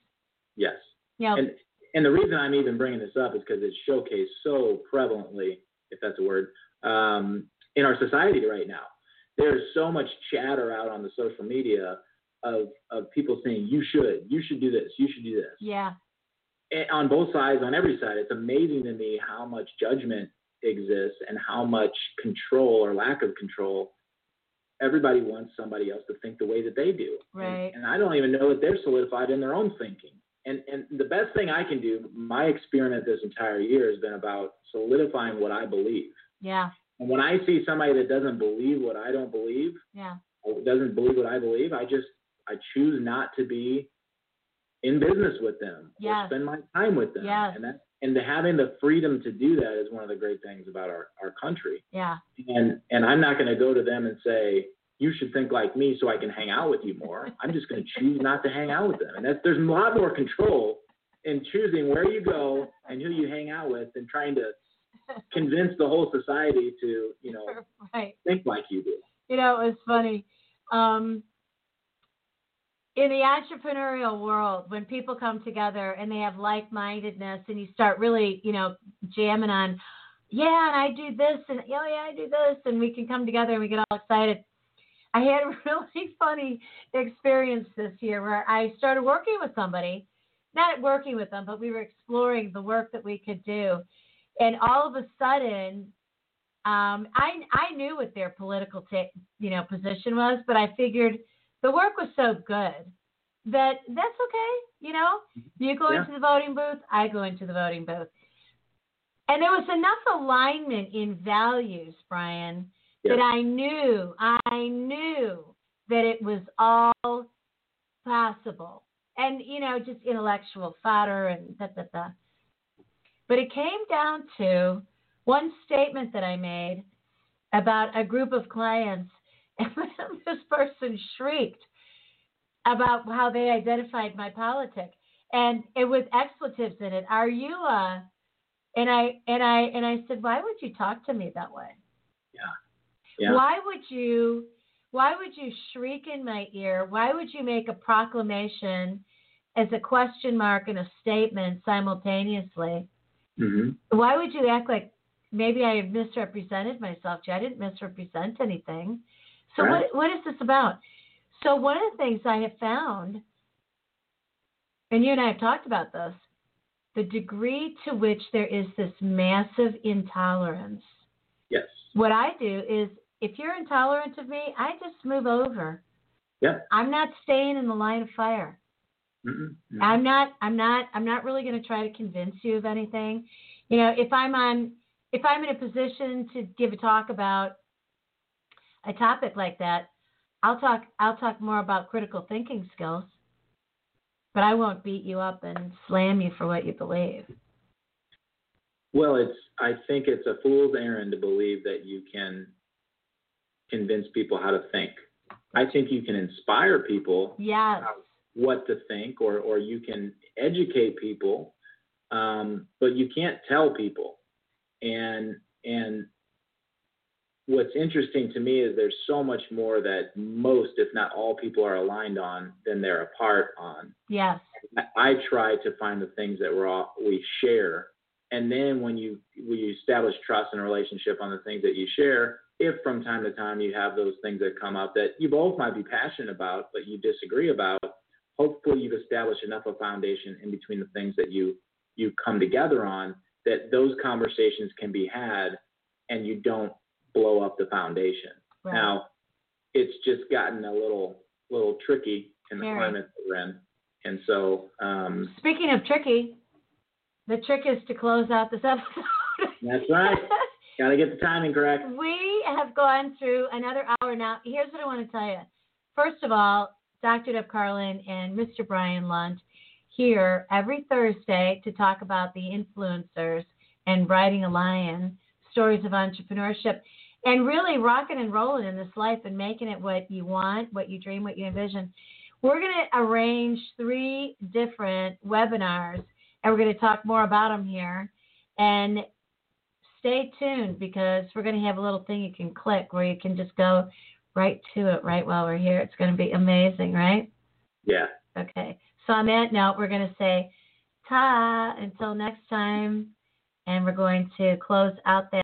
Yes. You know, And and the reason I'm even bringing this up is because it's showcased so prevalently, if that's a word, um, in our society right now. There's so much chatter out on the social media of of people saying you should, you should do this, you should do this. yeah, And on both sides, on every side, it's amazing to me how much judgment exists and how much control or lack of control. Everybody wants somebody else to think the way that they do. And- Right. And, I don't even know that they're solidified in their own thinking. And and the best thing I can do, my experiment this entire year has been about solidifying what I believe. yeah, And when I see somebody that doesn't believe what I don't believe, yeah, or doesn't believe what I believe, I just I choose not to be in business with them or spend my time with them. Yes. And that and the, having the freedom to do that is one of the great things about our, our country. yeah, And and I'm not going to go to them and say you should think like me so I can hang out with you more. I'm just going to choose not to hang out with them. And that's there's a lot more control in choosing where you go and who you hang out with than trying to convince the whole society to you know right. think like you do. You know, it was funny. Um, in the entrepreneurial world, when people come together and they have like mindedness and you start really, you know, jamming on, yeah, and I do this, and oh, yeah, I do this, and we can come together and we get all excited. I had a really funny experience this year where I started working with somebody, not working with them, but we were exploring the work that we could do. And all of a sudden, um, I I knew what their political ta- you know position was, but I figured the work was so good that that's okay. You know, you go Yeah. into the voting booth, I go into the voting booth. And there was enough alignment in values, Brian, Yes. that I knew, I knew that it was all possible. And, you know, just intellectual fodder and da da da. But it came down to one statement that I made about a group of clients, and this person shrieked about how they identified my politic, and it was expletives in it. Are you a? And I and I and I said, why would you talk to me that way? Yeah. Why would you? Why would you shriek in my ear? Why would you make a proclamation as a question mark and a statement simultaneously? Hmm Why would you act like maybe I have misrepresented myself? to? I didn't misrepresent anything. So Right. what what is this about? So one of the things I have found, and you and I have talked about this, the degree to which there is this massive intolerance. Yes. What I do is if you're intolerant of me, I just move over. Yeah. I'm not staying in the line of fire. Mhm. I'm not I'm not I'm not really going to try to convince you of anything. You know, if I'm on if I'm in a position to give a talk about a topic like that, I'll talk I'll talk more about critical thinking skills. But I won't beat you up and slam you for what you believe. Well, it's. I think it's a fool's errand to believe that you can convince people how to think. I think you can inspire people Yes. What to think, or or you can educate people, um, but you can't tell people. And and what's interesting to me is there's so much more that most, if not all, people are aligned on than they're apart on. Yes. I- I try to find the things that we're all, we share, and then when you when you establish trust and a relationship on the things that you share, if from time to time you have those things that come up that you both might be passionate about but you disagree about, hopefully you've established enough of a foundation in between the things that you you come together on that those conversations can be had and you don't blow up the foundation. Right. Now, it's just gotten a little little tricky in the Very. climate that we're in, and so um, Speaking of tricky, the trick is to close out this episode. that's right. Got to get the timing correct. We have gone through another hour now. Here's what I want to tell you. First of all, Dr. Deb Carlin and Mr. Brian Lunt here every Thursday to talk about the influencers and riding a lion, stories of entrepreneurship, and really rocking and rolling in this life and making it what you want, what you dream, what you envision. We're going to arrange three different webinars, and we're going to talk more about them here. And stay tuned because we're going to have a little thing you can click where you can just go right to it right while we're here. It's going to be amazing, right? Yeah. Okay. So on that note, we're going to say ta until next time, and we're going to close out that.